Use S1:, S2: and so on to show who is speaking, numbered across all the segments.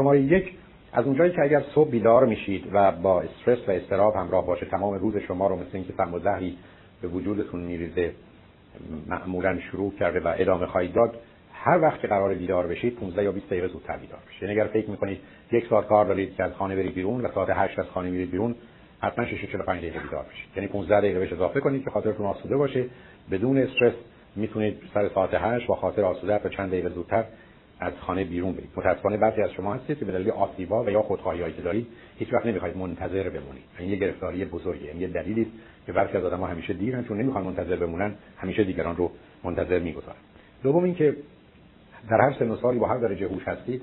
S1: شماره یک از اونجایی که اگر صبح بیدار میشید و با استرس و استراب همراه باشه تمام روز شما رو مثل اینکه سم و زهری به وجودتون میریزه معمولا شروع کرده و ادامه خواهید داد هر وقت که قرار بیدار بشید 15 یا 20 دقیقه زودتر بیدار بشید. یعنی اگر فکر می‌کنید یک ساعت کار دارید که از خانه برید بیرون و ساعت 8 از خانه میرید بیرون حتما 6 45 دقیقه بیدار بشید. یعنی 15 دقیقه بهش اضافه کنید که خاطرتون آسوده باشه. بدون استرس می‌تونید سر ساعت 8 با خاطر آسوده تا چند دقیقه زودتر از خانه بیرون برید. متاسفانه بعضی از شما هستید که به دلیل آسیبا و یا خودخواهی که دارید هیچ وقت نمی‌خواید منتظر بمونید. این یه گرفتاری بزرگه این یه دلیلی است که برخی از آدم‌ها همیشه دیرن چون نمی‌خوان منتظر بمونن. همیشه دیگران رو منتظر می‌گذارن. دوم اینکه در هر سن و با هر درجه هوش هستید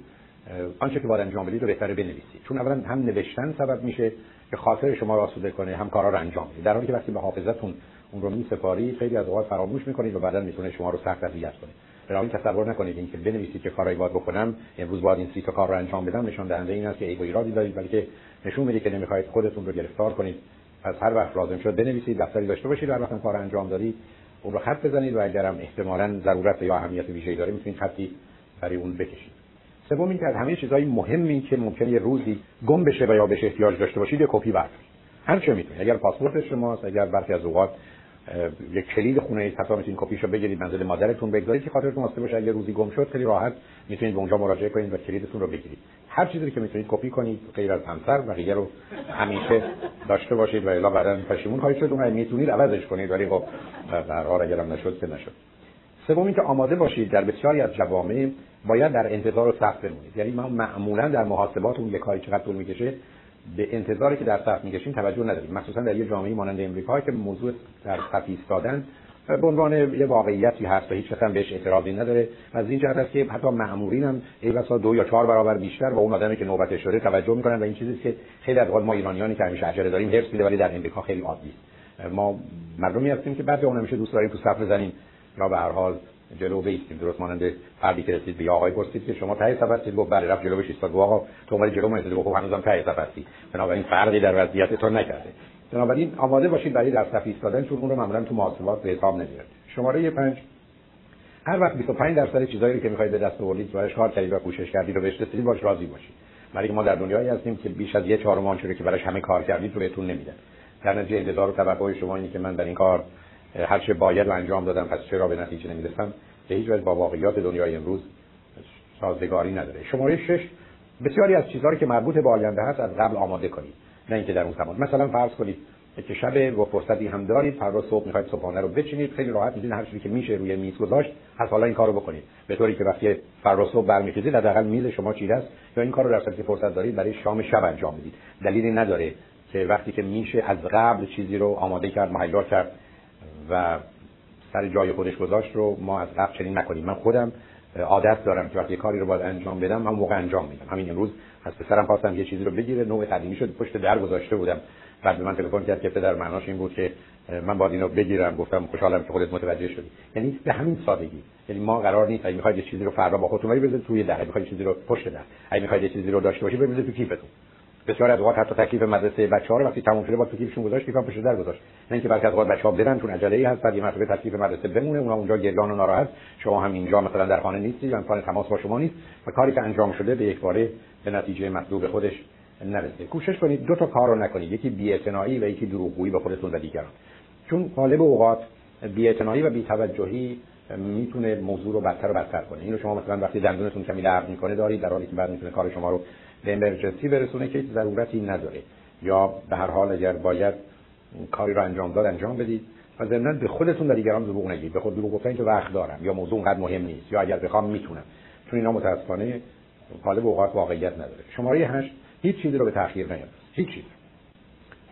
S1: آنچه که باید انجام بدید رو بهتره بنویسید. چون اولا هم نوشتن سبب میشه که خاطر شما را آسوده کنه هم کارا رو انجام بدید. در حالی که وقتی به حافظتون اون رو میسپارید خیلی از اوقات فراموش می‌کنید و بعدا می‌تونه شما رو سخت اذیت کنه. بنابراین تصور نکنید اینکه بنویسید که کارایی باید بکنم امروز باید این سی تا کار رو انجام بدم نشون دهنده این است که ایراد دارید بلکه نشون میده که نمی‌خواید خودتون رو گرفتار کنید. از هر وقت لازم شد بنویسید دفتری داشته باشید هر وقت کار انجام دادید اون رو خط بزنید و اگرم احتمالاً ضرورت یا اهمیت ویژه‌ای داره می‌تونید خطی برای اون بکشید. سوم اینکه از همه چیزهای مهمی که ممکن یه روزی گم بشه و یا بهش احتیاج داشته باشید یه کپی بردارید. هر چه می‌تونید. اگر پاسپورت شماست اگر برخی از اوقات یک کلید خونه حتی می‌تونید کپیشو بگیرید منزل مادرتون بگذارید که خاطرتون واسه باشه. اگه روزی گم شد خیلی راحت می‌تونید به اونجا مراجعه کنید و کلیدتون رو بگیرید. هر چیزی که می‌تونید کپی کنید غیر از همسر بقیه رو همیشه داشته باشید و الا بعدا پشیمون خواهید شد. اون می‌تونید عوضش کنید ولی خب حال اگرم نشد که نشد. سوم اینکه آماده باشید در بسیاری از جوامع باید در انتظار و صف بمونید. یعنی ما معمولا در محاسبات اون یک کاری چقدر طول می‌کشه به انتظاری که در صف می‌کشیم توجه نداریم. مخصوصا در یه جامعه مانند امریکا که موضوع در صف ایستادن به عنوان یه واقعیتی هست و هیچ هم بهش اعتراضی نداره. از این جهت که حتی مأمورین هم ای بسا دو یا چهار برابر بیشتر با اون آدمی که نوبت شده توجه می‌کنن و این چیزی که خیلی از ما ایرانیانی که همیشه عجله داریم حرص میده ولی در امریکا خیلی عادی ما مردمی هستیم که بعضی اون همیشه دوست داریم تو صف بزنیم. یا به هر حال جلو بیستیم درست مانند فردی که رسید به آقای پرسید که شما ته صف هستید گفت بله رفت جلو بهش ایستاد آقا تو اومدی جلو من گفت خب هنوزم ته صف هستی بنابراین فرقی در وضعیتتون نکرده. بنابراین آماده باشید برای در صف ایستادن. چون اون رو معمولا تو محاسبات به حساب نمیاد شماره 5 هر وقت 25 درصد چیزایی که می‌خواید به دست آوردید و کار کردید و کوشش کردید رو بهش رسیدید باش راضی باشید. برای ما در دنیایی هستیم که بیش از یه چهارم آنچه که براش همه کار کردید رو بهتون نمیدن. در نتیجه انتظار و توقع شما اینه که من در این کار هر چه باید و انجام دادم پس چرا به نتیجه نمی‌رسم؟ به هیچ وجه با واقعیات دنیای امروز سازگاری نداره. شماره 6 بسیاری از چیزهایی که مربوط به آینده هست از قبل آماده کنید نه اینکه در اون زمان. مثلا فرض کنید که شب و فرصتی هم دارید فردا صبح می‌خواید صبحانه رو بچینید خیلی راحت می‌تونید هر چیزی که میشه روی میز گذاشت از حالا این کارو بکنید. به طوری که وقتی فردا صبح برمیخیزید حداقل میز شما چیده است یا این کارو در صورتی فرصت دارید برای شام شب انجام بدید دلیلی نداره که وقتی که میشه از قبل چیزی رو آماده کرد مهیا کرد و سر جای خودش گذاشت رو ما از قبل چنین نکنیم. من خودم عادت دارم که وقتی کاری رو باید انجام بدم من موقع انجام میدم. همین امروز از پسرم خواستم یه چیزی رو بگیره نوع قدیمی شد پشت در گذاشته بودم. بعد به من تلفن کرد که پدر معناش این بود که من باید اینو بگیرم. گفتم خوشحالم که خودت متوجه شدی. یعنی به همین سادگی. یعنی ما قرار نیست اگه می‌خواید یه چیزی رو فردا با خودتون بریزید توی در می‌خواید چیزی رو پشت در. اگه می‌خواید یه چیزی رو داشته باشید بریزید تو کیفتون. بسیار از اوقات حتی تکلیف مدرسه بچه‌ها رو وقتی تموم شده با تو کیفشون گذاشت کیفم پشت در گذاشت. نه اینکه برکت اوقات بچه‌ها برن چون عجله ای هست بعد یه مرتبه تکلیف مدرسه بمونه اونها اونجا گریان و ناراحت. شما هم اینجا مثلا در خانه نیستید امکان تماس با شما نیست. و کاری که انجام شده به یک باره به نتیجه مطلوب خودش نرسه کوشش کنید دو تا کار نکنید یکی بی‌اعتنایی و یکی دروغگویی به خودتون و دیگران. چون غالب اوقات بی‌اعتنایی و بی‌توجهی می‌تونه موضوع رو بدتر و بدتر کنه. اینو شما مثلا وقتی دندونتون کمی درد می‌کنه دارید در حالی که بعد می‌تونه کار شما رو به امرجنسی برسونه که ضرورتی نداره. یا به هر حال اگر باید کاری رو انجام داد انجام بدید. و ضمن به خودتون و دیگران دروغ نگید. به خود دروغ گفتن که وقت دارم. یا موضوع اونقدر مهم نیست. یا اگر بخوام می‌تونم. چون اینا متاسفانه غالب اوقات واقعیت نداره. شماره 8 هیچ چیزی رو به تاخیر نیندازید هیچ چیز.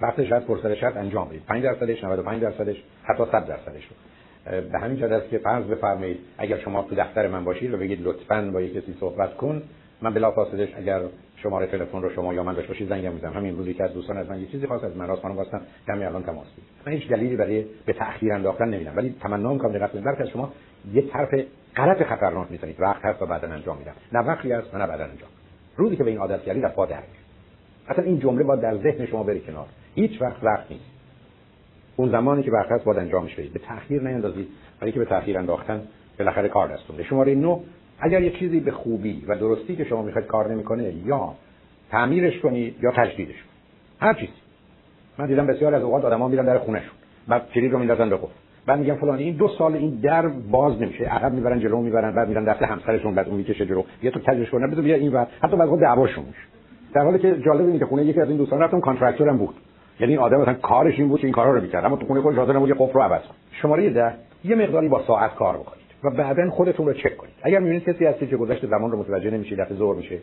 S1: وقتش هست فرصتش هست انجام بدید. 5 درصدش 95 درصدش حتی 100 درصدش رو. به همین جهت است که فرض بفرمایید اگر شما تو دفتر من باشید و بگید لطفاً با یک کسی صحبت کن من بلافاصله اگر شماره تلفن رو شما یا من داشت باشید زنگ می‌زنم. همین روزی که از دوستان از من یه چیزی خواست از من راست خانم همین الان تماس بگیرید من هیچ دلیلی برای به تأخیر انداختن نمیدم ولی تمنا می‌کنم دقت کنید. از شما یه طرف غلط خطرناک می‌زنید وقت هست و بعدا انجام میدم نه وقتی هست نه بعدا انجام. روزی که به این عادت کردید از پا در اصلا این جمله باید در ذهن شما بره کنار. هیچ وقت وقت نیست. اون زمانی که هست باید انجامش بدید. به تأخیر نیندازید. ولی که به تأخیر انداختن بالاخره کار دستتون شماره 9 اگر یه چیزی به خوبی و درستی که شما می‌خواید کار نمی‌کنه یا تعمیرش کنید یا تجدیدش کنید. هر چیزی. من دیدم بسیار از اوقات آدما میرن در خونهشون. بعد کلید رو میندازن به قفل بعد میگن فلان این دو سال این در باز نمیشه. عقب می‌برن جلو می‌برن بعد میرن دست همسرشون بعد اون می‌کشه جلو. بیا تو کجش کنه بده بیا این ور. حتی بعد دعواشون میشه. در حالی که جالب اینه که خونه یکی از این دوستان رفتم contractor هم بود. یعنی این آدم مثلا کارش این بود که این کارا رو می‌کرد. اما تو خونه خودش حاضر نبود یه قفل رو عوض کنه. شماره 10 یه مقداری با ساعت کار بکنید و بعدا خودتون رو چک کنید. اگر می‌بینید کسی هستی که گذشت زمان رو متوجه نمیشه دفعه زور میشه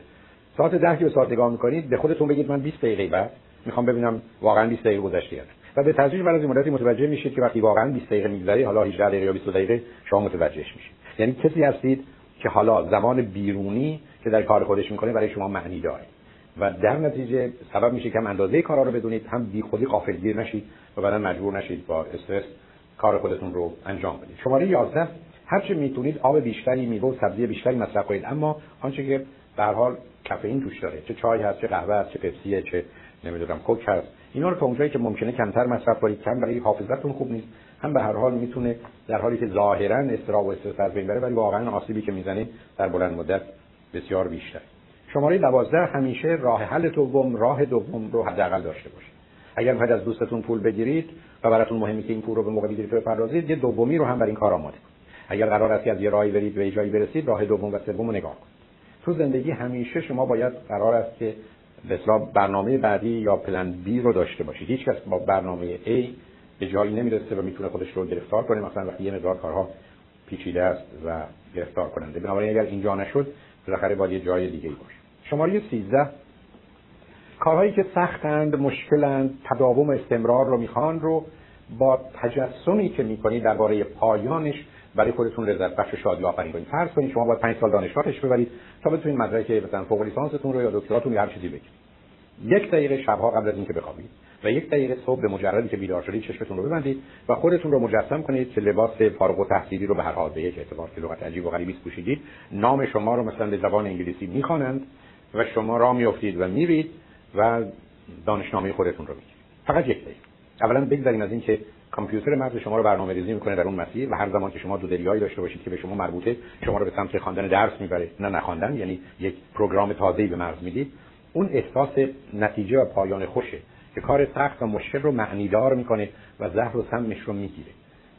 S1: ساعت 10 که به ساعت نگاه می‌کنید به خودتون بگید من 20 دقیقه بعد می‌خوام ببینم واقعا 20 دقیقه گذشته یا و به تدریج بعد از مدتی متوجه میشید که وقتی واقعا 20 دقیقه میگذره حالا 18 دقیقه یا 20 دقیقه شما متوجهش میشید. یعنی کسی هستید که حالا زمان بیرونی که در کار خودش می‌کنه برای شما معنی داره. و در نتیجه سبب میشه که هم اندازه کارا رو بدونید هم بی خودی غافلگیر نشید و بعدا مجبور نشید با استرس کار خودتون رو انجام بدید. شماره 11 هر چه می‌تونید آب بیشتری میوه و سبزی بیشتری مصرف کنید اما آنچه که به حال کافئین توش داره چه چای هست چه قهوه هست چه پپسیه چه نمی‌دونم کوک هست اینا رو تا اونجایی که ممکنه کمتر مصرف کنید. کم برای حافظتون خوب نیست هم به هر حال می‌تونه در حالی که ظاهرا استراب و استرس از بین بره ولی واقعا آسیبی که می‌زنه در بلند مدت بسیار بیشتر شماره 12 همیشه راه حل دوم راه دوم رو حداقل داشته باشید. اگر می‌خواید از دوستتون پول بگیرید و براتون مهمه که این پول رو به موقع بگیرید و بپردازید یه دومی رو هم برای این کار آماده کنید. اگر قرار است از یه راهی برید به جایی برسید راه دوم و سوم رو نگاه کنید. تو زندگی همیشه شما باید قرار است که به برنامه بعدی یا پلن بی رو داشته باشید. هیچ کس با برنامه A به جایی نمی‌رسه و می‌تونه خودش رو گرفتار کنه. مثلا وقتی یه مقدار کارها پیچیده است و گرفتار کننده. بنابراین اگر اینجا نشد بالاخره باید یه جای دیگه ای باشه. شماره 13 کارهایی که سختند مشکلند تداوم استمرار رو می‌خوان رو با تجسمی که می‌کنید درباره پایانش برای خودتون رضایت بخش شادی آفرین کنید. فرض کنید شما باید 5 سال دانشگاه پیش ببرید تا بتونید مدرک مثلا فوق لیسانستون رو یا دکتراتون یا هر چیزی بگیرید. یک دقیقه شبها قبل از اینکه بخوابید و یک دقیقه صبح به مجردی که بیدار شدید چشمتون رو ببندید و خودتون رو مجسم کنید که لباس فارغ و تحصیلی رو به هر حال به یک اعتبار که لغت عجیب و غریبی پوشیدید. نام شما رو مثلا به زبان انگلیسی می‌خوانند. و شما را میافتید و میرید و دانشنامه خودتون رو می‌گیرید. فقط یک دقیقه اولا بگذاریم از اینکه کامپیوتر مغز شما رو برنامه ریزی می‌کنه در اون مسیر و هر زمان که شما دو دریایی داشته باشید که به شما مربوطه شما رو به سمت خواندن درس می‌بره. نه نخواندن یعنی یک پروگرام تازه‌ای به مغز می‌دید. اون احساس نتیجه و پایان خوشه که کار سخت و مشکل رو معنیدار می‌کنه و زهر و سمش رو می‌گیره.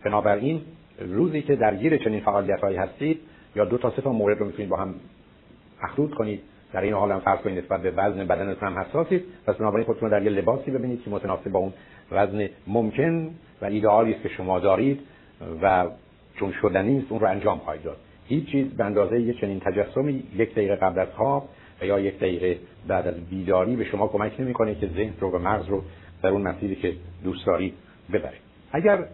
S1: بنابراین روزی که درگیر چنین فعالیتهایی هستید یا دو تا سه تا مورد رو می‌تونید با هم مخلوط کنید. در این حال هم فرض کنید نسبت به وزن بدنتون هم حساسید. پس بنابراین خودتون در یه لباسی ببینید که متناسب با اون وزن ممکن و ایدئالی است که شما دارید و چون شدنی است اون رو انجام خواهید داد. هیچ چیز به اندازه یه چنین تجسمی یک دقیقه قبل از خواب و یا یک دقیقه بعد از بیداری به شما کمک نمی‌کنه که ذهن رو و مغز رو در اون مسیری که دوست دارید ببرید. اگر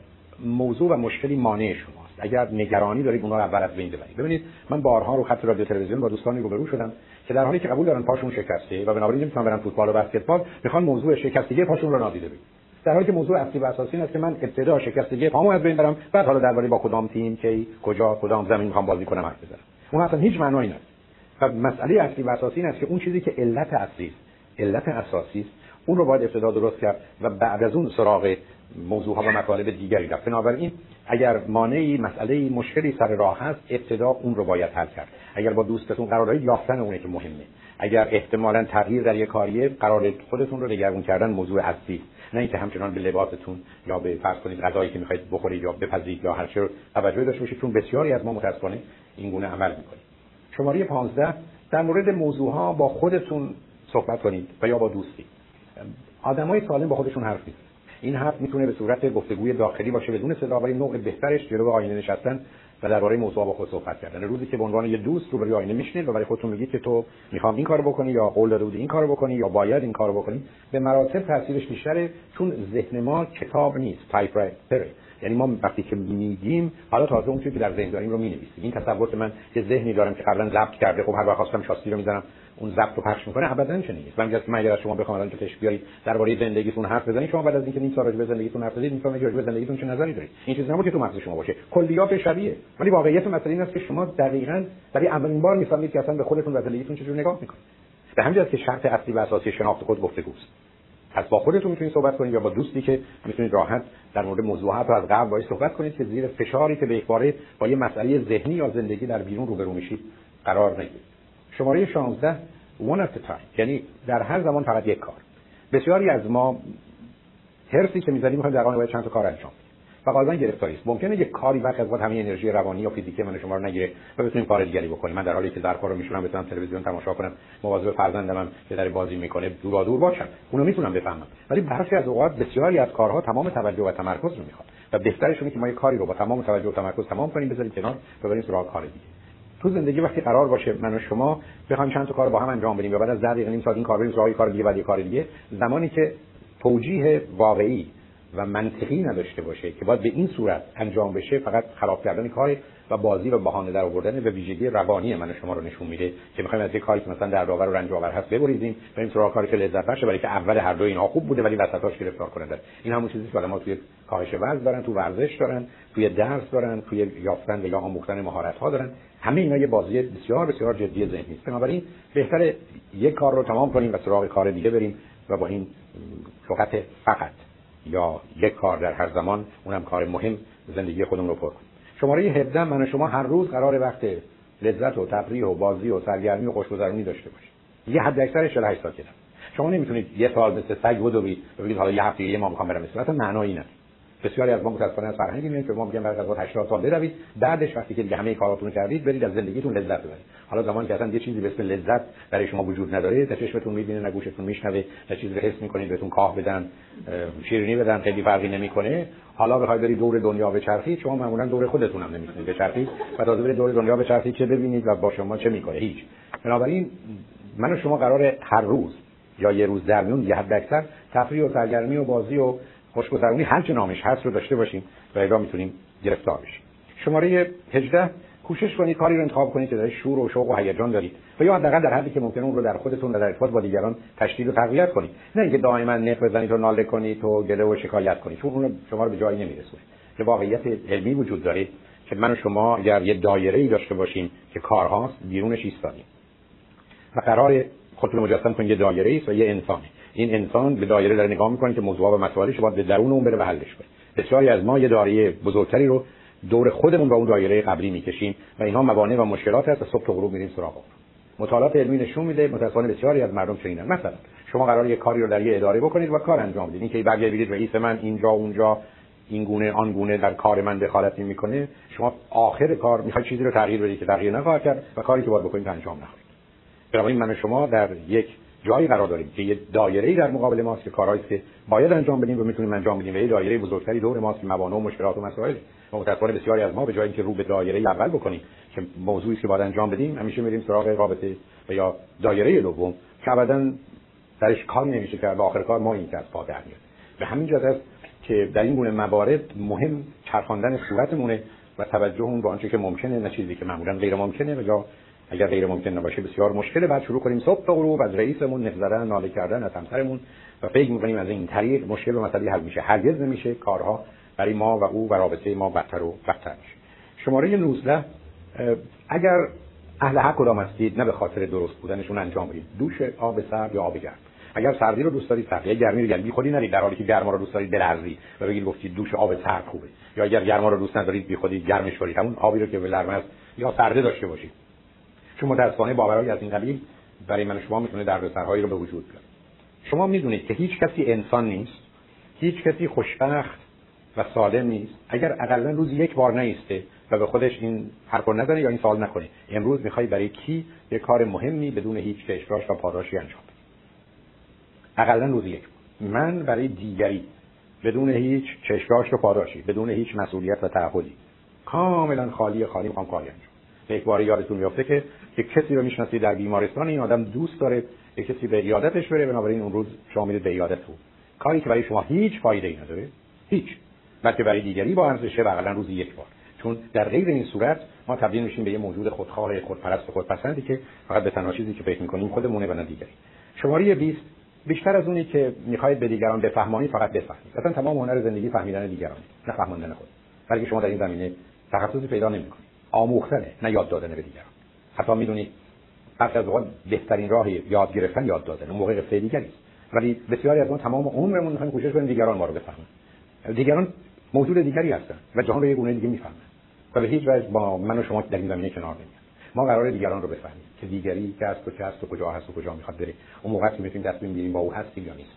S1: موضوع و مشکلی مانع شماست اگر نگرانی دارید اونها رو اول از بین ببرید. ببینید من بارها رو خط رادیو تلویزیون با دوستانی روبرو شدم. که در حالی که قبول دارن پاشون شکسته و بنابراین نمی‌تونن برن فوتبال و بسکتبال می‌خوان موضوع شکستگی پاشون رو نادیده بگیرن. در حالی که موضوع اصلی و اساسی این است که من ابتدا شکستگی پامو از بین برم بعد حالا درباره با کدام تیم کی کجا کدام زمین می‌خوام بازی کنم حرف بزنم. اون اصلا هیچ معنایی نداره. و مسئله اصلی و اساسی این است که اون چیزی که علت اصلی علت اساسی است اون رو باید ابتدا درست کرد و بعد از اون سراغ موضوع ها و مطالب دیگری رفت بنابراین اگر مانعی مسئله مشکلی سر راه هست ابتدا اون رو باید حل کرد. اگر با دوستتون قرار دارید یافتن اونه که مهمه. اگر احتمالا تغییر در یک کاریه قرار خودتون رو دگرگون کردن موضوع اصلی. نه اینکه همچنان به لباستون یا به فرض کنید غذایی که می‌خواید بخورید یا بپزید یا هر رو توجه داشته باشید چون بسیاری از ما متاسفانه این گونه عمل می‌کنیم. شماره 15 در مورد موضوع ها با خودتون صحبت کنید و یا با دوستی. آدمای سالم با خودشون حرف می‌زنن. این حرف می‌تونه به صورت گفتگوی داخلی باشه بدون صدا ولی نوع بهترش جلو آینه نشستن و درباره موضوع با خود صحبت کردن. روزی که به عنوان یه دوست رو روبروی آینه میشینید و برای خودتون میگید که تو می‌خوام این کارو بکنی یا قول داده بودی این کارو بکنی یا باید این کارو بکنی به مراتب تاثیرش بیشتره چون ذهن ما کتاب نیست typewriter یعنی ما وقتی که میگیم حالا تازه اون که در ذهن داریم رو می‌نویسیم. این تصور من یه ذهنی دارم که قبلا ضبط کرده خب هر وقت خواستم شاسی رو می‌زنم اون ضبط رو پخش می‌کنه ابدا چنین نیست. من من اگر شما بخوام الان تش بیارید درباره زندگیتون حرف بزنید شما بعد از اینکه نیم سال راجع به زندگیتون حرف زدید می‌فهمید راجع به زندگیتون چه نظری دارید؟ این چیز نبود که تو مغز شما باشه. کلیات شبیه. ولی واقعیت مسئله این است که شما دقیقاً برای اولین بار می‌فهمید که اصلا به خودتون و زندگیتون چجوری نگاه می‌کنید. به همین که شرط اصلی و اساسی شناخت خود گفتگوست. پس با خودتون می‌تونید صحبت کنید یا با دوستی که می‌تونید راحت در مورد موضوعات از قبل باید صحبت کنید که زیر فشاری که به یک با یه مسئله ذهنی یا زندگی در بیرون روبرو میشید قرار نگیرید. شماره 16 one at a time. یعنی در هر زمان فقط یک کار. بسیاری از ما هرسی که می‌زنیم می‌خوایم در واقع باید چند تا کار انجام و غالبا گرفتاری است. ممکنه یک کاری وقت از همه انرژی روانی یا فیزیکی من شما رو نگیره و بتونیم کار دیگری بکنیم. من در حالی که ظرفا رو میشورم بتونم تلویزیون تماشا کنم مواظب فرزندم که در بازی می‌کنه دور دور باشم. اونو می‌تونم بفهمم. ولی برخی از اوقات بسیاری از کارها تمام توجه و تمرکز رو می‌خواد. و بهترش که ما یک کاری رو با تمام توجه و تمرکز تمام کنیم بذاریم کنار و بریم سراغ کار دیگه. تو زندگی وقتی قرار باشه من و شما بخوایم چند تا کار با هم انجام بدیم و بعد از 10 دقیقه نیم ساعت این کار بریم سراغ کار دیگه بعد یه کار دیگه زمانی که توجیه واقعی و منطقی نداشته باشه که باید به این صورت انجام بشه فقط خراب کردن کاری و بازی و بهانه در آوردن به ویژگی روانی من شما رو نشون میده که می‌خوایم از یک کاری که مثلا در داور و رنج آور هست ببریزیم بریم سراغ کاری که لذت بخشه برای که اول هر دو اینها خوب بوده ولی وسطاش گرفتار کننده این همون چیزی که ما توی کاهش وزن دارن تو ورزش دارن توی درس دارن توی یافتن یا آموختن مهارت ها دارن. همه اینا یه بازی بسیار بسیار جدی ذهنی است. بنابراین بهتره یک کار رو تمام کنیم و سراغ کار دیگه بریم و با این فقط فقط یا یک کار در هر زمان اونم کار مهم زندگی خودمون رو پر کنیم. شماره 17 من و شما هر روز قرار وقت لذت و تفریح و بازی و سرگرمی و خوشگذرانی داشته باشیم. یه حد اکثر 48 ساعت شما نمی‌تونید یه سال مثل سگ بدوید. و بگید حالا یه هفته یه ما می‌خوام برم. اصلا معنایی نداره. بسیاری از ما متاسفانه از فرهنگی میاد که ما میگن بعد از 80 سال بروید. بعدش وقتی که دیگه همه کاراتون کردید برید از زندگیتون لذت ببرید. حالا زمانی که اصلا یه چیزی به اسم لذت برای شما وجود نداره تا چشمتون می‌بینه نه گوشتون میشنوه نه چیزی رو حس می‌کنید بهتون کاه بدن شیرینی بدن خیلی فرقی نمی‌کنه. حالا بخواید برید دور دنیا بچرخید شما معمولا دور خودتون هم نمی‌تونید بچرخید و تازه برید دور دنیا بچرخید چه ببینید و با شما چه می‌کنه. هیچ. بنابراین من و شما قرار هر روز یا یه روز در میون یه حد اکثر تفریح و سرگرمی و بازی و خوشگذرونی هر چه نامش هست رو داشته باشیم و ادا می‌تونیم گرفتار بشیم. شماره 18 کوشش کنید کاری رو انتخاب کنید که در شور و شوق و هیجان دارید و یا حداقل در حدی که ممکنه اون رو در خودتون و در ارتباط با دیگران تشدید و تقویت کنید. نه اینکه دائما نق بزنید و ناله کنید و گله و شکایت کنید. چون اون شما رو به جایی نمیرسونه. که واقعیت علمی وجود داره که من و شما اگر یه دایره ای داشته باشیم که کارهاست بیرونش ایستادیم. و قرار خودتون مجسم کنید یه دایره است و یه انسانه. این انسان به دایره داره نگاه می‌کنه که موضوع و مسائلش باید به درون اون بره و حلش کنه. بسیاری از ما یه دایره بزرگتری رو دور خودمون با اون دایره قبلی می‌کشیم و اینها موانع و مشکلات هست و صبح تا غروب میریم سراغ مطالعات علمی نشون میده متأسفانه بسیاری از مردم چنینن مثلا شما قرار یه کاری رو در یه اداره بکنید و کار انجام بدید. اینکه بعد بگید رئیس من اینجا اونجا این گونه آن گونه در کار من دخالت می‌کنه شما آخر کار می‌خواید چیزی رو تغییر بدید که تغییر نخواهد کرد و کاری که باید بکنید انجام نخواهید. بنابراین من و شما در یک جایی قرار داریم که یه دایره در مقابل ماست که کارهایی که باید انجام بدیم و می‌تونیم انجام بدیم. و یه دایره بزرگتری دور ماست که موانع و مشکلات و مسائل. متأسفانه بسیاری از ما به جای اینکه رو به دایره اول بکنیم که موضوعی که باید انجام بدیم همیشه میریم سراغ رابطه و یا دایره دوم که ابدا درش کار نمیشه کرد و آخر کار ما این که از پا میاد. به همین جهت است که در این گونه موارد مهم چرخاندن صورتمونه و توجه اون به آنچه که ممکنه نه چیزی که معمولا غیر ممکنه و یا اگر غیر ممکن نباشه بسیار مشکله. بعد شروع کنیم صبح تا غروب از رئیسمون نظره ناله کردن از همسرمون و فکر می‌کنیم از این طریق مشکل و مسئله حل میشه. هرگز نمیشه. کارها برای ما و او و رابطه ما بدتر و بدتر میشه. شماره 19 اگر اهل حق کدام هستید نه به خاطر درست بودنشون انجام بدید. دوش آب سرد یا آب گرم. اگر سردی رو دوست دارید سردی گرمی رو گرمی خودی نرید در حالی که گرما رو دوست دارید بلرزید و بگید گفتید دوش آب سرد خوبه. یا اگر گرما رو دوست ندارید بی خودی گرمش کنید. همون آبی رو که به یا سرده داشته باشید. چون متاسفانه باورهایی از این قبیل برای من شما می‌تونه دردسرهایی رو به وجود بیاره. شما می‌دونید که هیچ کسی انسان نیست هیچ کسی خوشبخت و سالم نیست. اگر اقلا روز یک بار نیسته و به خودش این حرف رو نزنه یا این سوال نکنه امروز می‌خوای برای کی یه کار مهمی بدون هیچ کشراش و پاداشی انجام بدی؟ اقلا روز یک. من برای دیگری بدون هیچ چشراش و پاداشی بدون هیچ مسئولیت و تعهدی کاملا خالی خالی می‌خوام کاری انجام یک بار یادتون میافته که یک کسی رو می‌شناسید در بیمارستان این آدم دوست داره یک کسی به ایادتش بره بنابراین اون روز شما میرید به ایادت او کاری که برای شما هیچ فایده ای نداره هیچ بلکه برای دیگری با ارزشه و روزی یک بار. چون در غیر این صورت ما تبدیل میشیم به یه موجود خودخواه خودپرست و خودپسندی که فقط به تنها چیزی که فکر می‌کنیم خودمونه و نه دیگری. شماره 20 بیشتر از اونی که می‌خواید به دیگران بفهمانی فقط بفهمید. اصلا تمام هنر زندگی فهمیدن دیگران نه فهماندن خود. بلکه شما در این زمینه تخصصی پیدا نمی‌کنید. آموختنه نه یاد دادن به دیگران. حتی می‌دونید بعضی از اوقات بهترین راه یاد گرفتن یاد دادن اون موقع قصه دیگری ولی بسیاری از ما تمام عمرمون می‌خوایم کوشش کنیم دیگران ما رو بفهمن. دیگران موجود دیگری هستن و جهان رو یه گونه دیگه می‌فهمن. و به هیچ وجه با من و شما در این زمینه کنار ما قرار دیگران رو بفهمیم که دیگری که است و که است و کجا هست و کجا می‌خواد بره. اون موقع که می‌تونیم تصمیم بگیریم با او هستیم یا نیست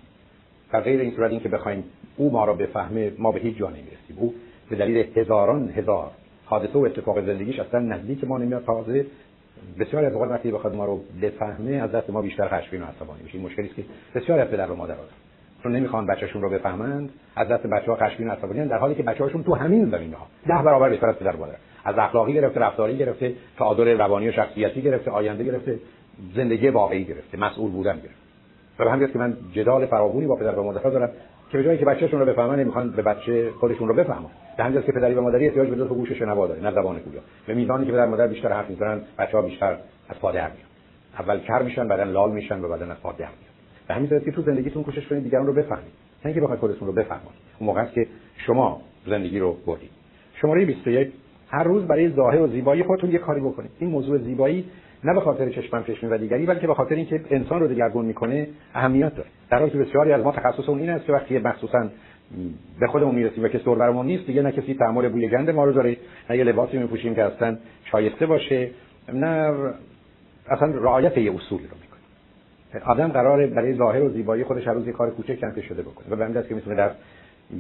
S1: در غیر این صورت اینکه بخوایم او ما رو بفهمه ما به هیچ جا نمی‌رسیم. او به دلیل هزاران هزار حادثه و اتفاق زندگیش اصلا نزدیک ما نمیاد. تازه بسیار از وقتی بخواد ما رو بفهمه از دست ما بیشتر خشمگین و عصبانی میشه. این مشکلی است که بسیار از پدر و مادر دارن. چون نمی‌خوان بچه‌شون رو بفهمند از دست بچه‌ها خشمگین و عصبانی در حالی که بچه‌هاشون تو همین زمینه‌ها. ده برابر بهتر از پدر مادر. از اخلاقی گرفته رفتاری گرفته تعادل روانی و شخصیتی گرفته آینده گرفته زندگی واقعی گرفته مسئول بودن گرفته. و همین که من جدال فراوانی با پدر و مادرها دارم. به جایی که بچه‌شون رو بفهمن نمی‌خوان به بچه خودشون رو بفهمن. به همین که پدری و مادری احتیاج به دو تا گوش شنوا داره نه زبان گویا به میزانی که پدر مادر بیشتر حرف می‌زنن بچه‌ها بیشتر از پا در میان. اول کر میشن بعدن لال میشن و بعدن از پا در میان. به همین که تو زندگیتون کوشش کنید دیگران رو بفهمید. نه اینکه بخواید خودتون رو بفهمید. اون موقع است که شما زندگی رو بردید. شماره 21 هر روز برای ظاهر و زیبایی خودتون یه کاری بکنید. این موضوع زیبایی نه به خاطر چشمم چشمی و دیگری بلکه به خاطر اینکه انسان رو دگرگون می‌کنه اهمیت داره. در حالی که بسیاری از ما تخصص اون این است که وقتی مخصوصا به خودمون می‌رسیم و که سر برمون نیست دیگه نه کسی تحمل بوی گند ما رو داره نه یه لباسی میپوشیم که اصلا شایسته باشه نه اصلا رعایت یه اصولی رو می‌کنه. آدم قراره برای ظاهر و زیبایی خودش هر روز یه کار کوچک کم شده بکنه و به همین که می‌تونه در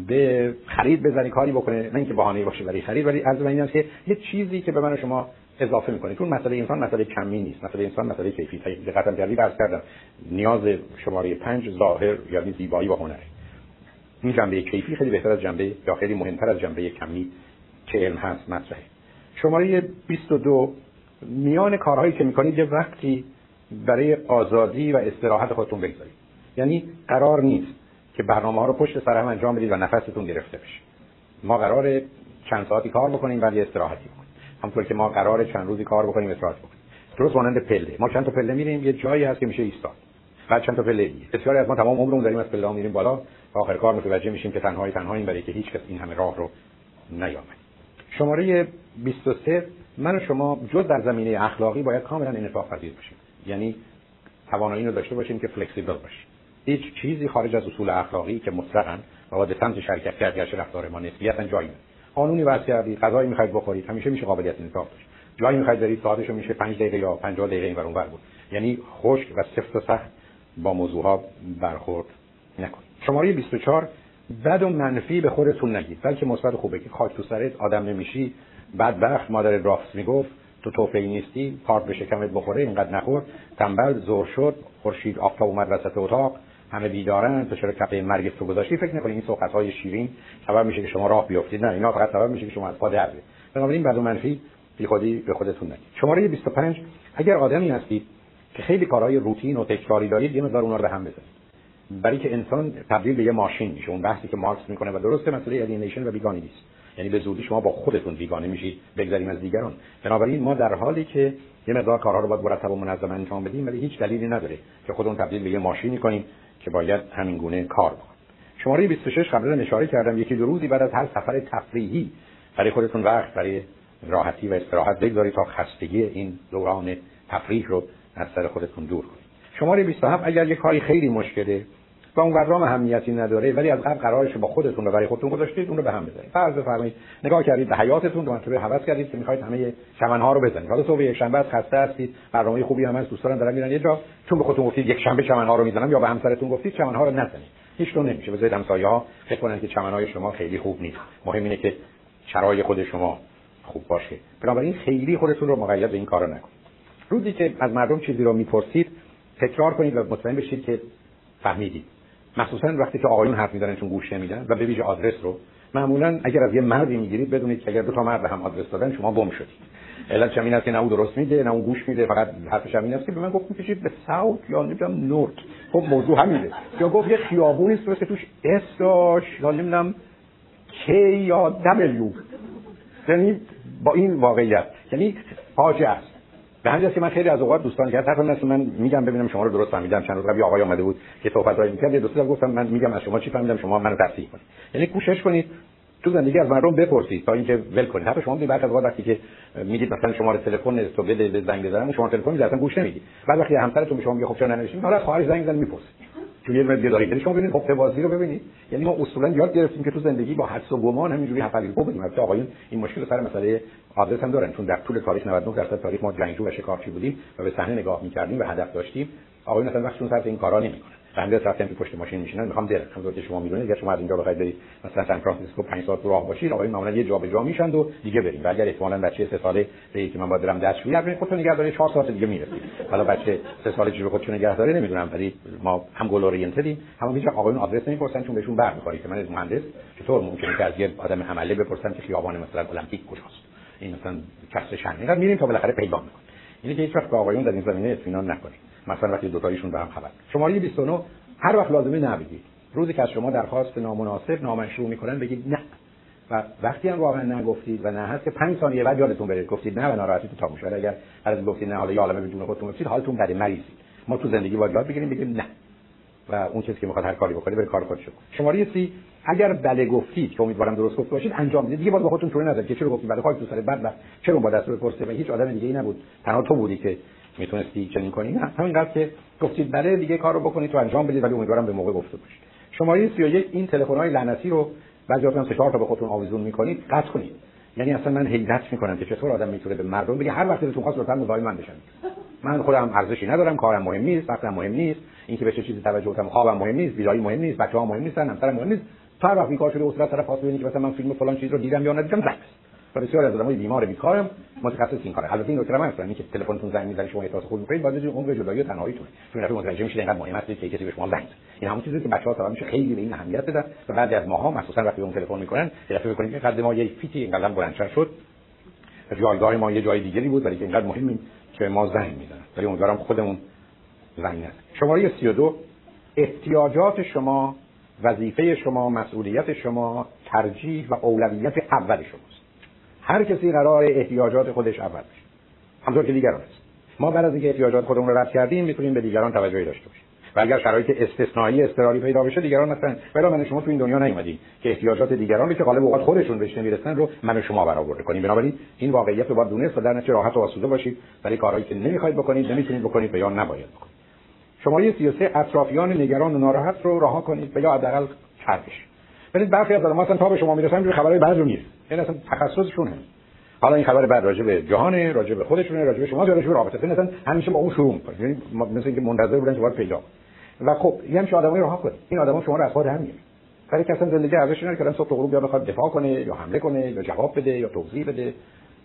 S1: به خرید بزنی کاری بکنه نه اینکه بهانه باشه برای خرید ولی از این است که یه چیزی که به من شما اضافه می‌کنه چون مسئله انسان مسئله کمی نیست. مسئله انسان مسئله کیفی. دقت کردی بحث کردم. نیاز شماره پنج ظاهر یعنی زیبایی و هنر این جنبه کیفی خیلی بهتر از جنبه یا خیلی مهمتر از جنبه کمی که علم هست مطرحه. شماره 22 میان کارهایی که می‌کنید یه وقتی برای آزادی و استراحت خودتون بگذارید. یعنی قرار نیست که برنامه ها رو پشت سر هم انجام بدید و نفستون گرفته بشه. ما قرار چند ساعتی کار بکنیم بعد استراحتی بکنیم. همونطور که ما قرار چند روزی کار بکنیم استراحت بکنیم. درست مانند پله. ما چند تا پله میریم یه جایی هست که میشه ایستاد. بعد چند تا پله دیگه بسیاری از ما تمام عمرمون داریم از پله میریم بالا آخر کار متوجه میشیم که تنهایی تنهاییم برای که هیچ کس این همه راه رو نیامد. شماره 23 من و شما جز در زمینه اخلاقی باید کاملا انعطاف پذیر باشیم. یعنی توانایی رو داشته باشیم که فلکسیبل باشیم. هیچ چیزی خارج از اصول اخلاقی که مطلقاً مواد سمت شرکت کرد گرچه رفتار ما نسبیتا جایی قانونی وضع کردید غذایی می‌خواید بخورید. همیشه میشه قابلیت انعطاف داشت. جایی می‌خواید برید ساعتش میشه 5 دقیقه یا 50 دقیقه این اونور بود. یعنی خشک و سفت و سخت با موضوع ها برخورد نکنید. شماره 24 بد و منفی به خودتون نگید بلکه مثبت خوبه که خاک تو سرت آدم نمیشی. بدبخت مادر راست می‌گفت. تو توفی نیستی. کارت به شکمت بخوره اینقدر نخور. تنبل زور شد. خورشید آفتاب اومد وسط اتاق. همه بیدارن تو چرا کپه مرگ تو گذاشتی؟ فکر نکنید این صحبت های شیرین سبب میشه که شما راه بیافتید نه اینا فقط سبب میشه که شما از پا در بیاید. بنابراین و منفی بی خودی به خودتون نگید. شماره 25 اگر آدمی هستید که خیلی کارهای روتین و تکراری دارید یه مقدار اونها رو به هم بزنید. برای که انسان تبدیل به یه ماشین میشه اون بحثی که مارکس می‌کنه و درسته مسئله الینیشن و بیگانی نیست. یعنی به زودی شما با خودتون بیگانه میشید بگذاریم از دیگران. بنابراین ما در حالی که یه مقدار کارها رو باید مرتب و منظم انجام بدیم ولی هیچ دلیلی نداره که خودمون تبدیل به یه ماشینی کنیم که باید همین گونه کار بکنیم شماره 26 قبلا اشاره کردم یکی دو روزی بعد از هر سفر تفریحی برای خودتون وقت برای راحتی و استراحت بگذارید تا خستگی این دوران تفریح رو از سر خودتون دور کنید. شماره 27 اگر یه کاری خیلی مشکله و اون قدرام اهمیتی نداره ولی از قبل قرارش با خودتون رو برای خودتون گذاشتید اون رو به هم بزنید. فرض بفرمایید نگاه کردید به حیاتتون دو مرتبه حواس کردید که می‌خواید همه چمنها رو بزنید. حالا صبح یک شنبه خسته هستید برنامه خوبی هم هست دوستان دارن میرن یه جا. چون به خودتون گفتید یک شنبه چمنها رو می‌زنم یا به همسرتون گفتید چمنها رو نزنید. هیچ نمیشه. بذارید همسایه ها فکر کنن که چمنهای شما خیلی خوب نیست. مهم اینه که چرای خود شما خوب باشه. بنابراین خیلی خودتون رو مقید به این کارا نکنید. روزی که از مردم چیزی رو می‌پرسید تکرار کنید و مطمئن بشید که فهمیدید. مخصوصا وقتی که آقایون حرف می‌زنن چون گوش نمیدن و به ویژه آدرس رو معمولا اگر از یه مردی می‌گیرید بدونید که اگر دو تا مرد هم آدرس دادن شما گم شدید. علت چمین است که نه او درست میده نه اون گوش میده فقط حرفش همین است که به من گفت می‌کشید به ساوت یا نمی‌دونم نورت خب موضوع همینه یا گفت یه خیابونی است که توش اس داشت یا نمی‌دونم کی یا دبلیو یعنی با این واقعیت. یعنی فاجعه است. به همین که من خیلی از اوقات دوستان که حرف مثل من میگم ببینم شما رو درست فهمیدم چند روز قبل آقای اومده بود که صحبت می‌کرد یه دوستا گفتم من میگم از شما چی فهمیدم شما منو تصحیح کنید. یعنی کوشش کنید تو زندگی از مردم بپرسید تا اینکه ول کنید. حتی شما بعد از وقتی که میگید مثلا شما تلفن تو بده زنگ بزنم شما تلفن می‌زنید گوش نمی‌دید. بعد وقتی همسرتون به شما میگه خب چرا ننوشتید؟ حالا خواهر زنگ می‌زنه می‌پرسید چون یه مدیه دارید یعنی شما ببینید حقوق بازی رو ببینید. یعنی ما اصولا یاد گرفتیم که تو زندگی با حدس و گمان همینجوری حفلی رو بودیم البته آقایون این مشکل سر مسئله آدرس هم دارن. چون در طول تاریخ 99 درصد تاریخ ما جنگجو و شکارچی بودیم و به صحنه نگاه می‌کردیم و هدف داشتیم. آقایون اصلا وقتشون سر این کارا نمی‌کنن بنده رفتم که پشت ماشین میشینن می‌خوام برم همونطور که شما می‌دونید اگر شما از اینجا بخواید برید مثلا سان فرانسیسکو 5 ساعت راه باشید آقای معمولا یه جابجا میشن و دیگه بریم و اگر احتمالاً بچه 3 ساله به که من باید برم دستشویی اگر خودتون نگه دارید 4 ساعت دیگه می‌رسید. حالا بچه 3 ساله چه خودشون نگه داره نمی‌دونم ولی ما هم گل اورینتدیم هم هیچ آقایون آدرس نمی‌پرسن چون بهشون برمیخوره که من از مهندس چطور ممکنه که از یه آدم عمله بپرسن که خیابان مثلا المپیک کجاست. این مثلا کسر اینقدر میریم تا بالاخره پیدا می‌کنیم اینه که هیچ وقت آقایون در این زمینه اطمینان نکنید. مثلا وقتی دو تایشون به هم خبر. شماره 29 هر وقت لازمه نبگید. روزی که از شما درخواست نامناسب نامشروع می‌کنن بگید نه. و وقتی هم واقعا نگفتید و نه هست که 5 ثانیه بعد یادتون بره. گفتید نه و ناراحتی تو تموم شد. اگر از گفتید نه حالا یا عالمه بدون خودتون گفتید حالتون بده مریضید. ما تو زندگی باید یاد بگیریم بگیم نه. و اون کسی که می‌خواد هر کاری بکنه بره کار خودش شماره سی اگر بله گفتید که امیدوارم درست گفته باشید انجام بدید. دیگه باید با خودتون طوری نذارید که چرا گفتید بله خاک تو سر بعد چرا با دست بپرسه؟ و هیچ آدم دیگه ای نبود. تنها تو بودی که می‌تونستی چنین کنی؟ نه. همینقدر که گفتید بله دیگه کارو بکنید تو انجام بدید ولی امیدوارم به موقع گفته باشید شماره 31 این تلفن های لعنتی رو بعضی وقتا سه تا به خودتون آویزون می‌کنید قطع کنید. یعنی اصلا من حیرت می‌کنم که چطور آدم می‌تونه به مردم بگه هر وقت دلتون خواست لطفا مزاحم من بشن. من خودم ارزشی ندارم کارم مهم نیست وقتم مهم نیست. اینکه به چه چیزی توجه کنم خوابم مهم نیست بیداری مهم نیست بچه‌ها مهم نیستن همسرم مهم نیست. هر این کار شده اصلا طرف واسه که مثلا من فیلم فلان چیز رو دیدم یا ندیدم و بسیار از آدمای بیمار بیکارم متخصص این کاره البته این نکته هم هست که تلفنتون زنگ می‌زنه شما احساس خوب می‌کنید باید عمر جدایی و تنهاییتون چون رفیق متوجه میشید اینقدر مهم است که کسی به شما زنگ این همون چیزی که بچه‌ها طبعا میشه خیلی به این اهمیت بدن و بعد از ماها مخصوصا وقتی اون تلفن می‌کنن یه دفعه می‌کنید که قد ما یه فیتی اینقدر بلندتر شد جایگاه ما یه جای دیگری بود ولی که اینقدر مهمیم که ما زنگ می‌زنن ولی امیدوارم خودمون زنگ نزنیم شماره 32 احتیاجات شما وظیفه شما مسئولیت شما ترجیح و اولویت اول شماست هر کسی قرار احتیاجات خودش اول بشه. همطور که دیگران است. ما بعد از اینکه احتیاجات خودمون رو رد کردیم می‌تونیم به دیگران توجهی داشته باشیم. و اگر شرایط استثنایی اضطراری پیدا بشه دیگران مثلا ولی من شما تو این دنیا نیومدیم که احتیاجات دیگران رو که غالب اوقات خودشون بهش نمی‌رسن رو من و شما برآورده کنیم. بنابراین این واقعیت رو باید دونست و در نتیجه راحت و آسوده باشید. ولی کارهایی که نمی‌خواید بکنید نمی‌تونید بکنید و یا نباید بکنید. شماره 33 اطرافیان نگران و ناراحت رو رها کنید و یا حداقل کردش ببینید برخی از اصلا تا به شما می‌رسن اینجوری خبرای بعد رو میره این اصلا تخصصشونه. حالا این خبر بعد راجع به جهان راجع به خودشونه راجع شما راجع به رابطه. اصلا همیشه با اون شروع می‌کنه. یعنی مثل اینکه منتظر بودن که باید پیدا و خب این همش آدمای رها کنید این آدما شما رو از خود هم میاره برای کسی زندگی ارزش نداره که صبح غروب یا بخواد دفاع کنه یا حمله کنه یا جواب بده یا توضیح بده.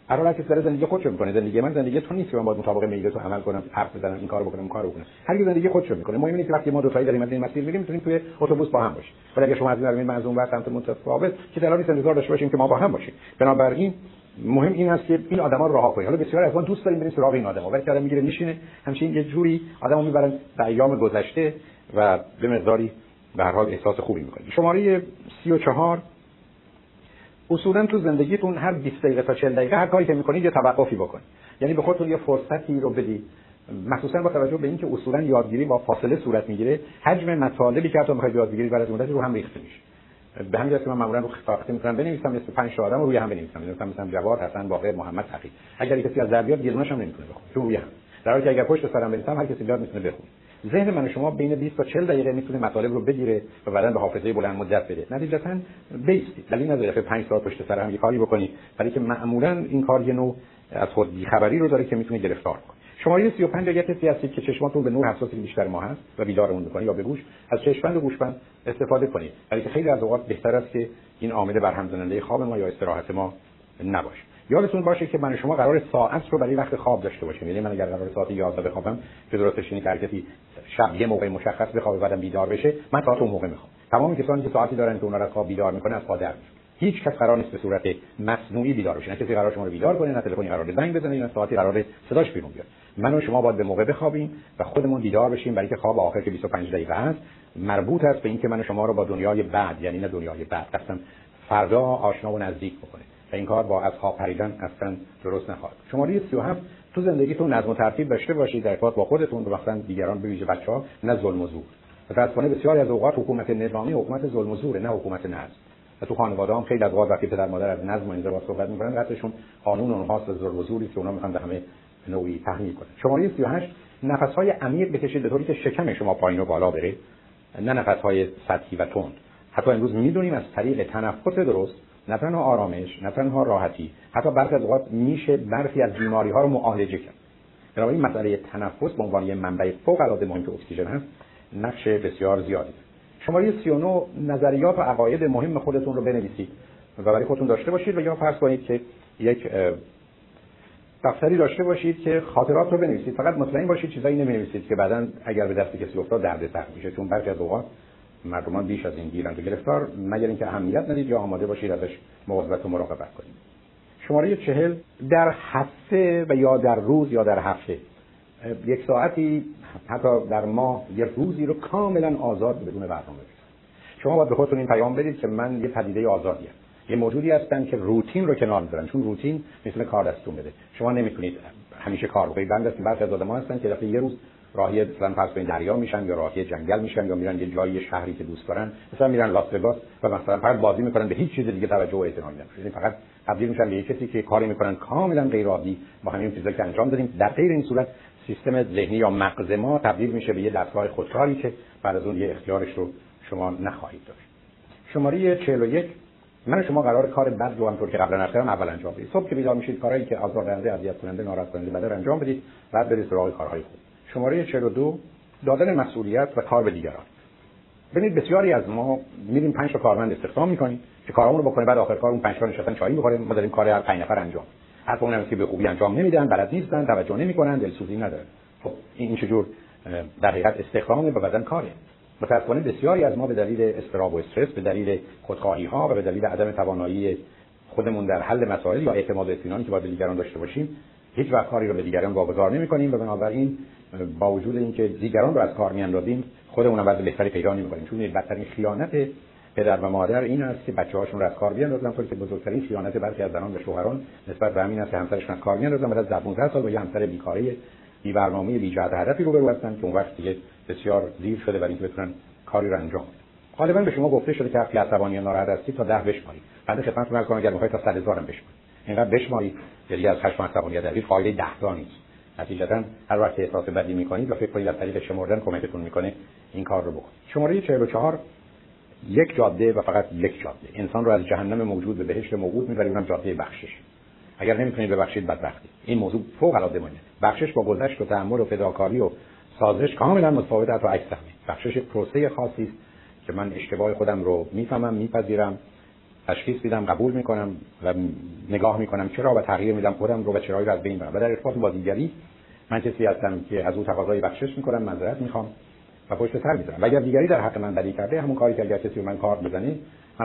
S1: هر کسی داره زندگی خودشو می‌کنه زندگی من زندگی تو نیست که من باید مطابق میل تو عمل کنم حرف بزنم این کارو بکنم کارو بکنم. هر کی زندگی خودشو می‌کنه. مهم اینه که وقتی ما دو تایی داریم از این مسیر میریم می‌تونیم توی اتوبوس با هم باشیم. ولی اگه شما از این من از اون ور سمت متفاوت که در حالی انتظار داشته باشیم که ما با هم باشیم. بنابراین مهم این است که این آدما رو رها کنید حالا بسیار از ما دوست داریم بریم سراغ این آدما. ولی که می‌گیره میشینه. همچین یه جوری آدمو می‌برن به ایام گذشته و به مقداری به هر حال احساس خوبی می‌کنید شماره 34 اصولا تو زندگیتون هر 20 دقیقه تا 40 دقیقه هر کاری که می‌کنید یه توقفی بکنید. یعنی به خودتون یه فرصتی رو بدید. مخصوصا با توجه به اینکه اصولا یادگیری با فاصله صورت می‌گیره حجم مطالبی که حتی می‌خواید یاد بگیرید از مدتی رو هم ریخته میشه. به همین که من معمولا رو خطاقتی می‌کنم. بنویسم مثل پنج تا آدم روی هم بنویسم. مثلا مثلا جواد حسن باقر محمد تقی اگر کسی از دربیات گیرونش هم نمی‌تونه بخونه چون روی هم. در حالی که اگر پشت سرم بنویسم هر کسی بیاد می‌تونه بخونه. ذهن من شما بین 20 تا 40 دقیقه می‌تونه مطالب رو بگیره و بعدا به حافظه بلند مدت بده. نتیجتا بیستید. دلیل نداره که 5 ساعت پشت سر هم یه کاری بکنید. ولی که معمولا این کار یه نوع از خود بیخبری رو داره که می‌تونه گرفتار کنه شماره 35 اگر کسی هستید که چشماتون به نور حساسی بیشتر ما هست و بیدارمون می‌کنه یا به گوش از چشمند و گوشبند استفاده کنید. ولی که خیلی از اوقات بهتر است که این عامل برهم خواب ما یا استراحت ما نباشه. یادتون باشه که من شما قرار ساعت رو برای وقت خواب داشته باشیم. یعنی من اگر قرار ساعت 11 بخوابم که درستش اینه که شب یه موقع مشخص بخوابه بعدم بیدار بشه من ساعت اون موقع می‌خوام. تمام کسانی که ساعتی دارن که اونها رو خواب بیدار می‌کنه از در هیچ کس قرار نیست به صورت مصنوعی بیدار بشه. نه کسی قرار شما رو بیدار کنه نه تلفنی قرار زنگ بزنه نه ساعتی قرار صداش بیرون بیاد. من و شما باید به موقع بخوابیم و خودمون بیدار بشیم برای که خواب آخر که 25 دقیقه است مربوط است به اینکه من و شما رو با دنیای بعد یعنی نه دنیای بعد قسم فردا آشنا و نزدیک بکنه. و این کار با از خواب پریدن اصلا درست نخواهد شماره 37 تو زندگیتون نظم و ترتیب داشته باشید در با خودتون و مثلا دیگران به ویژه بچه‌ها نه ظلم و زور. متأسفانه بسیاری از اوقات حکومت نظامی حکومت ظلم و زوره نه حکومت نظم. و تو خانواده هم خیلی از اوقات وقتی پدر مادر از نظم و انضباط صحبت می‌کنن قطعشون قانون اونهاست ظلم و زوری که اونا می‌خوان به همه نوعی تحمیل کنن. شماره 38 نفس‌های عمیق بکشید به طوری که شکم شما پایین و بالا بره. نه نفس های سطحی و تند. حتی امروز می‌دونیم از طریق تنفس درست نه تنها آرامش نه تنها راحتی حتی برخی از اوقات میشه برخی از بیماری ها رو معالجه کرد. بنابراین مسئله تنفس به عنوان منبع فوق العاده مهم که اکسیژن هست نقش بسیار زیادی. شماره 39 نظریات و عقاید مهم خودتون رو بنویسید و برای خودتون داشته باشید و یا فرض کنید که یک دفتری داشته باشید که خاطرات رو بنویسید. فقط مطمئن باشید چیزایی نمی‌نویسید که بعدا اگر به دست کسی افتاد درد سر میشه. چون برخی از اوقات مردمان بیش از این گیرند و گرفتار مگر اینکه اهمیت ندید یا آماده باشید ازش مواظبت و مراقبت کنید. شماره چهل در هفته و یا در روز یا در هفته یک ساعتی حتی در ماه یک روزی رو کاملا آزاد بدون برنامه شما باید به خودتون این پیام بدید که من یه پدیده آزادیم. یه موجودی هستن که روتین رو کنار می‌ذارن چون روتین مثل کار دستون بده. شما نمی‌تونید همیشه کار بکنید. بند است برخی از آدم‌ها هستن که دفعه یه روز راهی مثلا فرض کنید دریا میشن یا راهی جنگل میشن یا میرن یه جایی شهری که دوست دارن مثلا میرن لاس وگاس و مثلا فقط بازی می‌کنن به هیچ چیز دیگه توجه و اعتنا نمیدن. یعنی فقط تبدیل میشن به یه کسی که کاری می‌کنن کاملا غیر عادی با همین چیزا که انجام دادیم. در غیر این صورت سیستم ذهنی یا مغز ما تبدیل میشه به یه دستگاه خودکاری که بعد از اون یه اختیارش رو شما نخواهید داشت. شماره 41 من شما قرار کار بد رو همطور که قبلا کردم اول انجام بدید. صبح که بیدار میشید کارهایی که آزاردهنده اذیت کننده ناراحت کننده بدر انجام بدید بعد برید سراغ کارهای خوب. شماره 42 دادن مسئولیت و کار به دیگران. ببینید بسیاری از ما میریم پنج تا کارمند استخدام می‌کنیم که کارامون رو بکنه بعد آخر کار اون پنج تا نشستن چای می‌خوریم. ما داریم کار هر پنج نفر انجام. هر اون که به خوبی انجام نمیدن بلد نیستن توجه نمی‌کنن دلسوزی ندارن. خب این چجور در حقیقت استخدام به بدن کاره. متأسفانه بسیاری از ما به دلیل استراب و استرس به دلیل خودخواهی ها و به دلیل عدم توانایی خودمون در حل مسائل یا اعتماد اطمینانی که با دیگران داشته باشیم هیچ وقت کاری رو به دیگران واگذار نمی کنیم و بنابراین با وجود اینکه دیگران رو از کار میاندازیم خودمون هم بهتری پیدا نمی کنیم. چون بدترین خیانت پدر و مادر این است که بچه هاشون رو از کار بیاندازن. طوری که بزرگترین خیانت برخی از زنان به شوهران نسبت به همین است که همسرشون از کار میاندازن. بعد از 12 سال با یه همسر بیکاره بی برنامه بی جهت هدفی روبرو هستن که اون وقت دیگه بسیار دیر شده برای اینکه بتونن کاری رو انجام بدن. غالبا به شما گفته شده که وقتی عصبانی یا ناراحت هستی تا 10 بشمارید. بعد خدمتتون عرض کنم اگر می‌خواید تا 100 هزار هم بشمارید. اینقدر بشمارید یعنی از خشم عصبانیت در قاعده 10 تا نیست. نتیجتا هر وقت احساس بدی می‌کنید و فکر کنید از طریق شمردن کمکتون می‌کنه این کار رو بکنید. شماره 44 یک جاده و فقط یک جاده. انسان رو از جهنم موجود به بهشت موجود می‌بره اونم جاده بخشش. اگر نمی‌تونید ببخشید بدبختی. این موضوع فوق العاده مهمه. بخشش با گذشت و تحمل و فداکاری و سازش کاملا متفاوت حتی عکس بخشش پروسه خاصی است که من اشتباه خودم رو می‌فهمم میپذیرم. تشخیص میدم قبول می‌کنم و نگاه می‌کنم چرا و تغییر میدم خودم رو و چرایی رو از بین برم و در ارتباط با دیگری من کسی هستم که از او تقاضای بخشش می‌کنم معذرت می‌خوام و پشت سر می‌ذارم. و اگر دیگری در حق من بدی کرده همون کاری که اگر کسی من کار بزنه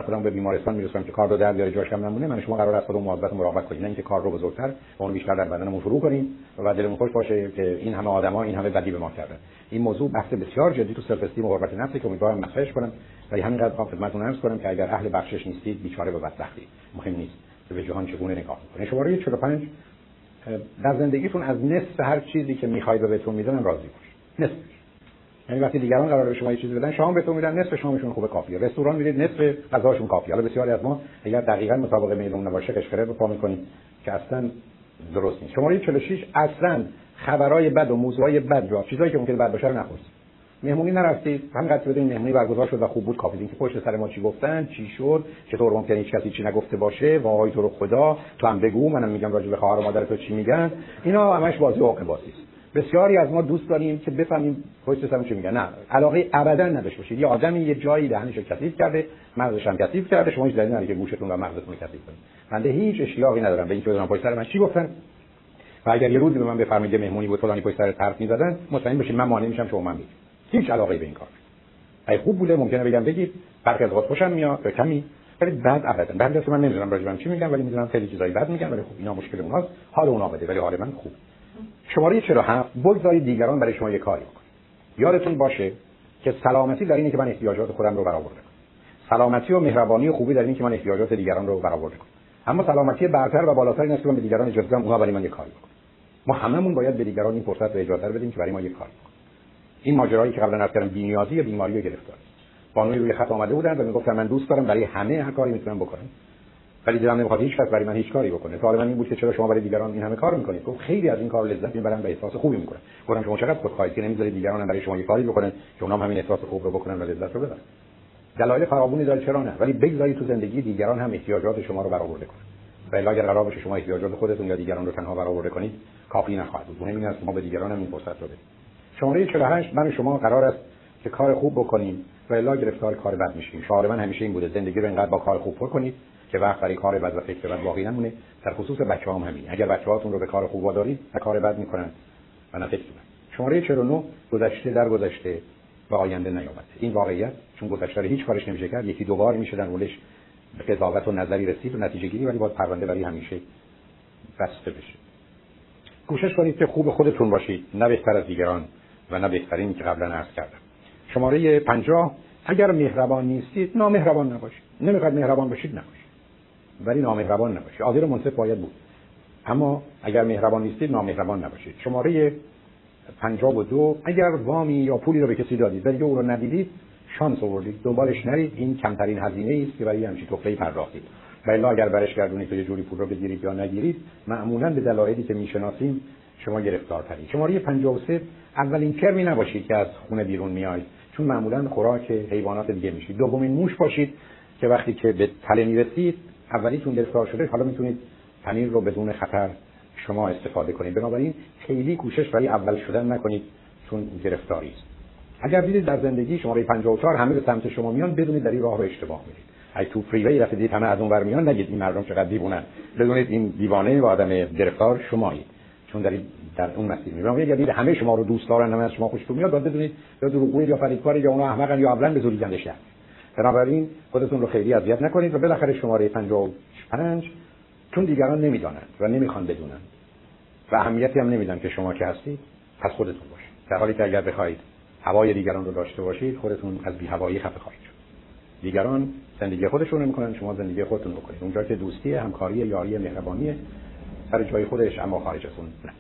S1: خودم به بیمارستان میرسونم که کار رو در بیاره جاش هم نمونه من شما قرار است خودم مواظبت مراقبت کنید اینکه کار رو بزرگتر و اون بیشتر در بدنمون فرو کنیم و دلمون خوش باشه که این همه آدما این همه بدی به ما کردن. این موضوع بحث بسیار جدی تو سلف استیم و حرمت نفسی که امیدوارم مطرحش کنم و همینقدر خدمتتون عرض کنم که اگر اهل بخشش نیستید بیچاره به بدبختی مهم نیست. که به جهان چگونه نگاه کنید شماره 45 در زندگیتون از نصف هر چیزی که می‌خواید بهتون میدن راضی باشید نصف. یعنی وقتی دیگران قرار به شما یه چیزی بدن شما بهتون میدن نصف شامشون خوبه کافیه. رستوران میرید نصف غذاشون کافیه. حالا بسیاری از ما اگر دقیقاً مطابق میلون نباشه قشقره رو پا می‌کنیم که اصلا درست نیست. شماره 46 اصلا خبرای بد و موضوعای بد رو چیزایی که ممکن بد باشه رو نخورید مهمونی نرفتید همینقدر بدونید مهمونی برگزار شد و خوب بود کافی که پشت سر ما چی گفتن چی شد چطور ممکنه هیچ کسی چی نگفته باشه وای تو رو خدا تو هم بگو منم میگم راجع به خواهر و مادر تو چی میگن. اینا همش بازی عاقل بازی است. بسیاری از ما دوست داریم که بفهمیم پشت سرمون چی میگن نه علاقه ابدا نداشته باشید. یه آدمی یه جایی دهنش رو کثیف کرده مغزش هم کثیف کرده شما هیچ دلیلی که گوشتون و مغزتون کثیف کنید. بنده هیچ اشتیاقی ندارم به اینکه بدونم پشت سر من. چی گفتن؟ و اگر یه روزی به من بفرمایید مهمونی بود فلانی پشت سر طرف می‌زدن مطمئن باشید من مانع میشم شما من بگید. هیچ علاقه به این کار ای خوب بوده ممکنه بگم بگید. برخی از اوقات خوشم میاد کمی. ولی بعد ابدا. بعد من نمی‌دونم راجع چی میگم ولی می‌دونم خیلی چیزایی بد میگم ولی خب اینا مشکل اونهاست حال اونا بده ولی حال من خوب. شماره 47 بگذارید دیگران برای شما یه کاری بکنن. یادتون باشه که سلامتی در اینه که من احتیاجات خودم رو برآورده کنم. سلامتی و مهربانی و خوبی در اینه که من احتیاجات دیگران رو برآورده کنم. اما سلامتی برتر و بالاتر این است که من به دیگران اجازه بدم اونها برای من یه کاری بکنن. ما هممون باید به دیگران این فرصت و اجازه بدیم که برای ما یه کاری بکنن. این ماجرایی که قبلا عرض کردم بی‌نیازی یا بیماری گرفتار. بانوی روی خط آمده بودن و می‌گفتن من دوست دارم برای همه هر کاری می‌تونم بکنم. ولی دلم نمی‌خواد هیچ کس برای من هیچ کاری بکنه. سوال من این بود که چرا شما برای دیگران این همه کار می‌کنید؟ گفت خیلی از این کار لذت می‌برن و احساس خوبی می‌کنن. گفتم شما چقدر خودخواهید که نمی‌ذارید دیگران برای شما یه کاری بکنن که اونام همین احساس خوب رو بکنن و لذت رو ببرن. دلایل فراوانی داره چرا نه؟ ولی بگذارید تو زندگی دیگران هم احتیاجات شما رو برآورده کنن. و اگر قرار باشه شما احتیاجات خودتون یا دیگران رو تنها برآورده کنید کافی نخواهد بود. مهم این است ما به دیگران هم این فرصت رو بدیم. شماره 48 من شما قرار است که کار خوب بکنیم و الا گرفتار کار بد میشیم. شعار من همیشه این بوده زندگی رو اینقدر با کار خوب پر کنید که وقت برای کار بد و فکر بد باقی نمونه در خصوص بچه هم همین اگر بچه هاتون رو به کار خوب وادارید و کار بد می‌کنن و نه فکر شماره 49 گذشته در گذشته و آینده نیامده. این واقعیت چون گذشته هیچ کارش نمیشه کرد یکی دو بار میشه در مولش به قضاوت و نظری رسید و نتیجه گیری ولی باید پرونده برای همیشه بسته بشه. کوشش کنید که خوب خودتون باشید نه بهتر از دیگران و نه بهترین که قبلا عرض کردم. شماره پنجاه اگر مهربان نیستید نامهربان نباشید. نمی‌خواد مهربان باشید نباشید. ولی نامهربان نباشید. عادل منصف باید بود. اما اگر مهربان نیستید نامهربان نباشید. شماره پنجاه و دو اگر وامی یا پولی رو به کسی دادید ولی او رو ندیدید شانس آوردید. دنبالش نرید. این کمترین هزینه است که برای همچین تحفه پرداختید. و اگر برش گردونید تو یه جوری پول رو بگیرید یا نگیرید معمولا به دلایلی که می‌شناسیم شما گرفتارترید شماره 53 اولین کرمی نباشید که از خونه بیرون میایید چون معمولا خوراک حیوانات دیگه میشید. دومین موش باشید که وقتی که به تله می‌رسید اولیتون گرفتار شده حالا می‌تونید پنیر رو بدون خطر شما استفاده کنید. بنابراین خیلی کوشش برای اول شدن نکنید چون گرفتاری است. اگر دیدید در زندگی شماره 54 همه به سمت شما میان بدونید در این راه رو اشتباه میرید ای تو فریوی رفتید همه از اون ور میان نگید این مردم چقدر دیوونن. بدونید این دیوانه و آدم گرفتار شمایید چون در در اون مسیر میرم. اگر دید همه شما رو دوست دارن همه از شما خوشتون میاد باید بدونید یا دروغگوی یا فریبکار یا اونها احمقن یا زوری گندش بنابراین خودتون رو خیلی اذیت نکنید و بالاخره شماره 55 چون دیگران نمی‌دانند و نمی‌خوان بدونن و اهمیتی هم نمیدن که شما که هستید پس خودتون باشید. در حالی که اگر بخواید هوای دیگران رو داشته باشید خودتون از بی هوایی خفه خواهید شد. دیگران زندگی خودشون می‌کنن شما زندگی خودتون بکنید. اونجا که دوستی همکاری یاری مهربانی سر جای خودش اما خارج از اون نه.